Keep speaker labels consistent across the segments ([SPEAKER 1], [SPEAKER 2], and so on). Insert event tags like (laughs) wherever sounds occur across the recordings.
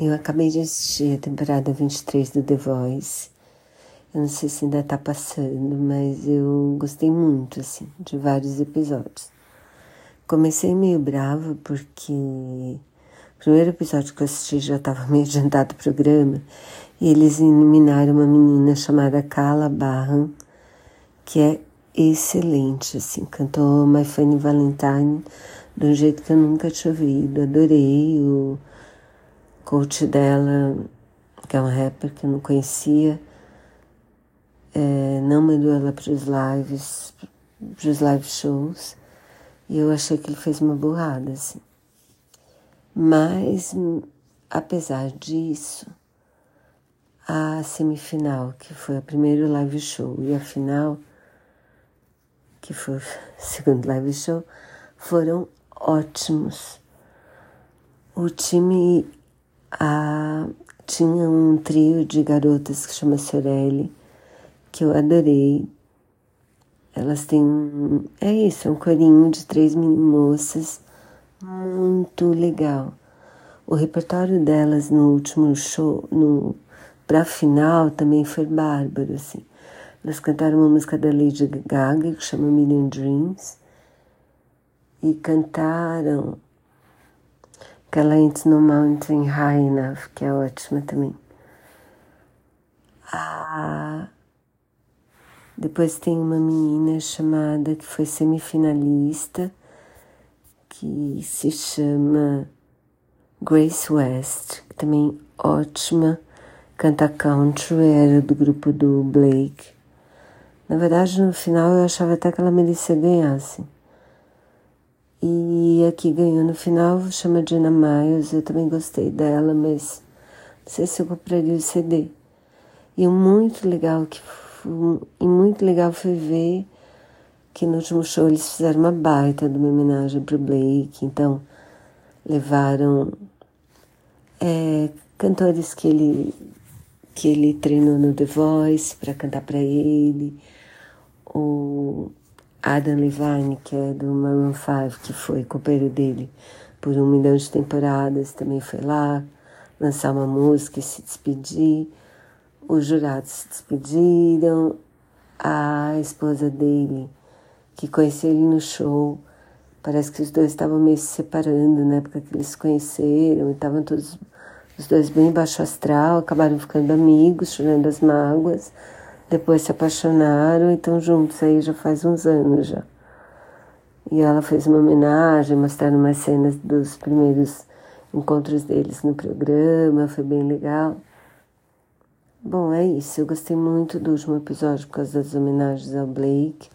[SPEAKER 1] Eu acabei de assistir a temporada 23 do The Voice. Eu não sei se ainda tá passando, mas eu gostei muito, assim, de vários episódios. Comecei meio brava porque o primeiro episódio que eu assisti já estava (laughs) meio adiantado o programa e eles eliminaram uma menina chamada Kala Barran, que é excelente, assim, cantou My Funny Valentine de um jeito que eu nunca tinha ouvido, adorei o coach dela, que é um rapper que eu não conhecia, é, não mandou ela para os lives, para os live shows, e eu achei que ele fez uma burrada, assim. Mas, apesar disso, a semifinal, que foi o primeiro live show, e a final, que foi o (laughs) segundo live show, foram ótimos. O time a, tinha um trio de garotas que chama Sorelli, que eu adorei. Elas têm. É isso, é um corinho de três moças, muito legal. O repertório delas no último show, no, pra final, também foi bárbaro, assim. Elas cantaram uma música da Lady Gaga, que chama Million Dreams, e cantaram aquela It's No Mountain High Enough, que é ótima também. Ah, depois tem uma menina chamada que foi semifinalista, que se chama Grace West, que também ótima, canta country, era do grupo do Blake. Na verdade, no final eu achava até que ela merecia ganhar, assim. E a que ganhou no final chama Jenna Miles, eu também gostei dela, mas não sei se eu compraria o CD. E muito legal que e muito legal foi ver que no último show eles fizeram uma baita de uma homenagem pro Blake, então levaram é, cantores que ele que ele treinou no The Voice para cantar para ele, o Adam Levine, que é do Maroon 5, que foi companheiro dele por um milhão de temporadas, também foi lá lançar uma música e se despedir. Os jurados se despediram. A esposa dele, que conheceu ele no show, parece que os dois estavam meio se separando na época que eles se conheceram, e estavam todos os dois bem baixo astral, acabaram ficando amigos, chorando as mágoas. Depois se apaixonaram e estão juntos aí já faz uns anos já. E ela fez uma homenagem, mostraram umas cenas dos primeiros encontros deles no programa, foi bem legal. Bom, é isso. Eu gostei muito do último episódio por causa das homenagens ao Blake,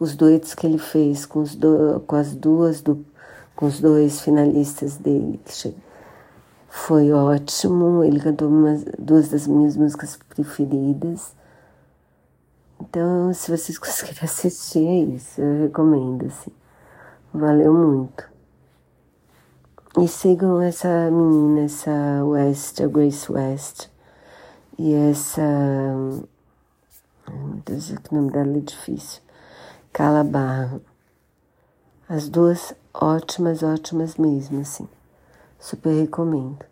[SPEAKER 1] os duetos que ele fez com, os do, com as duas do, com os dois finalistas dele, que foi ótimo. Ele cantou umas, duas das minhas músicas preferidas. Então, se vocês (laughs) conseguirem assistir, é isso. Eu recomendo, assim. Valeu muito. E sigam essa menina, essa West, a Grace West. E essa. Meu Deus, o nome dela é difícil. Calabarro. As duas ótimas, ótimas mesmo, assim. Super recomendo.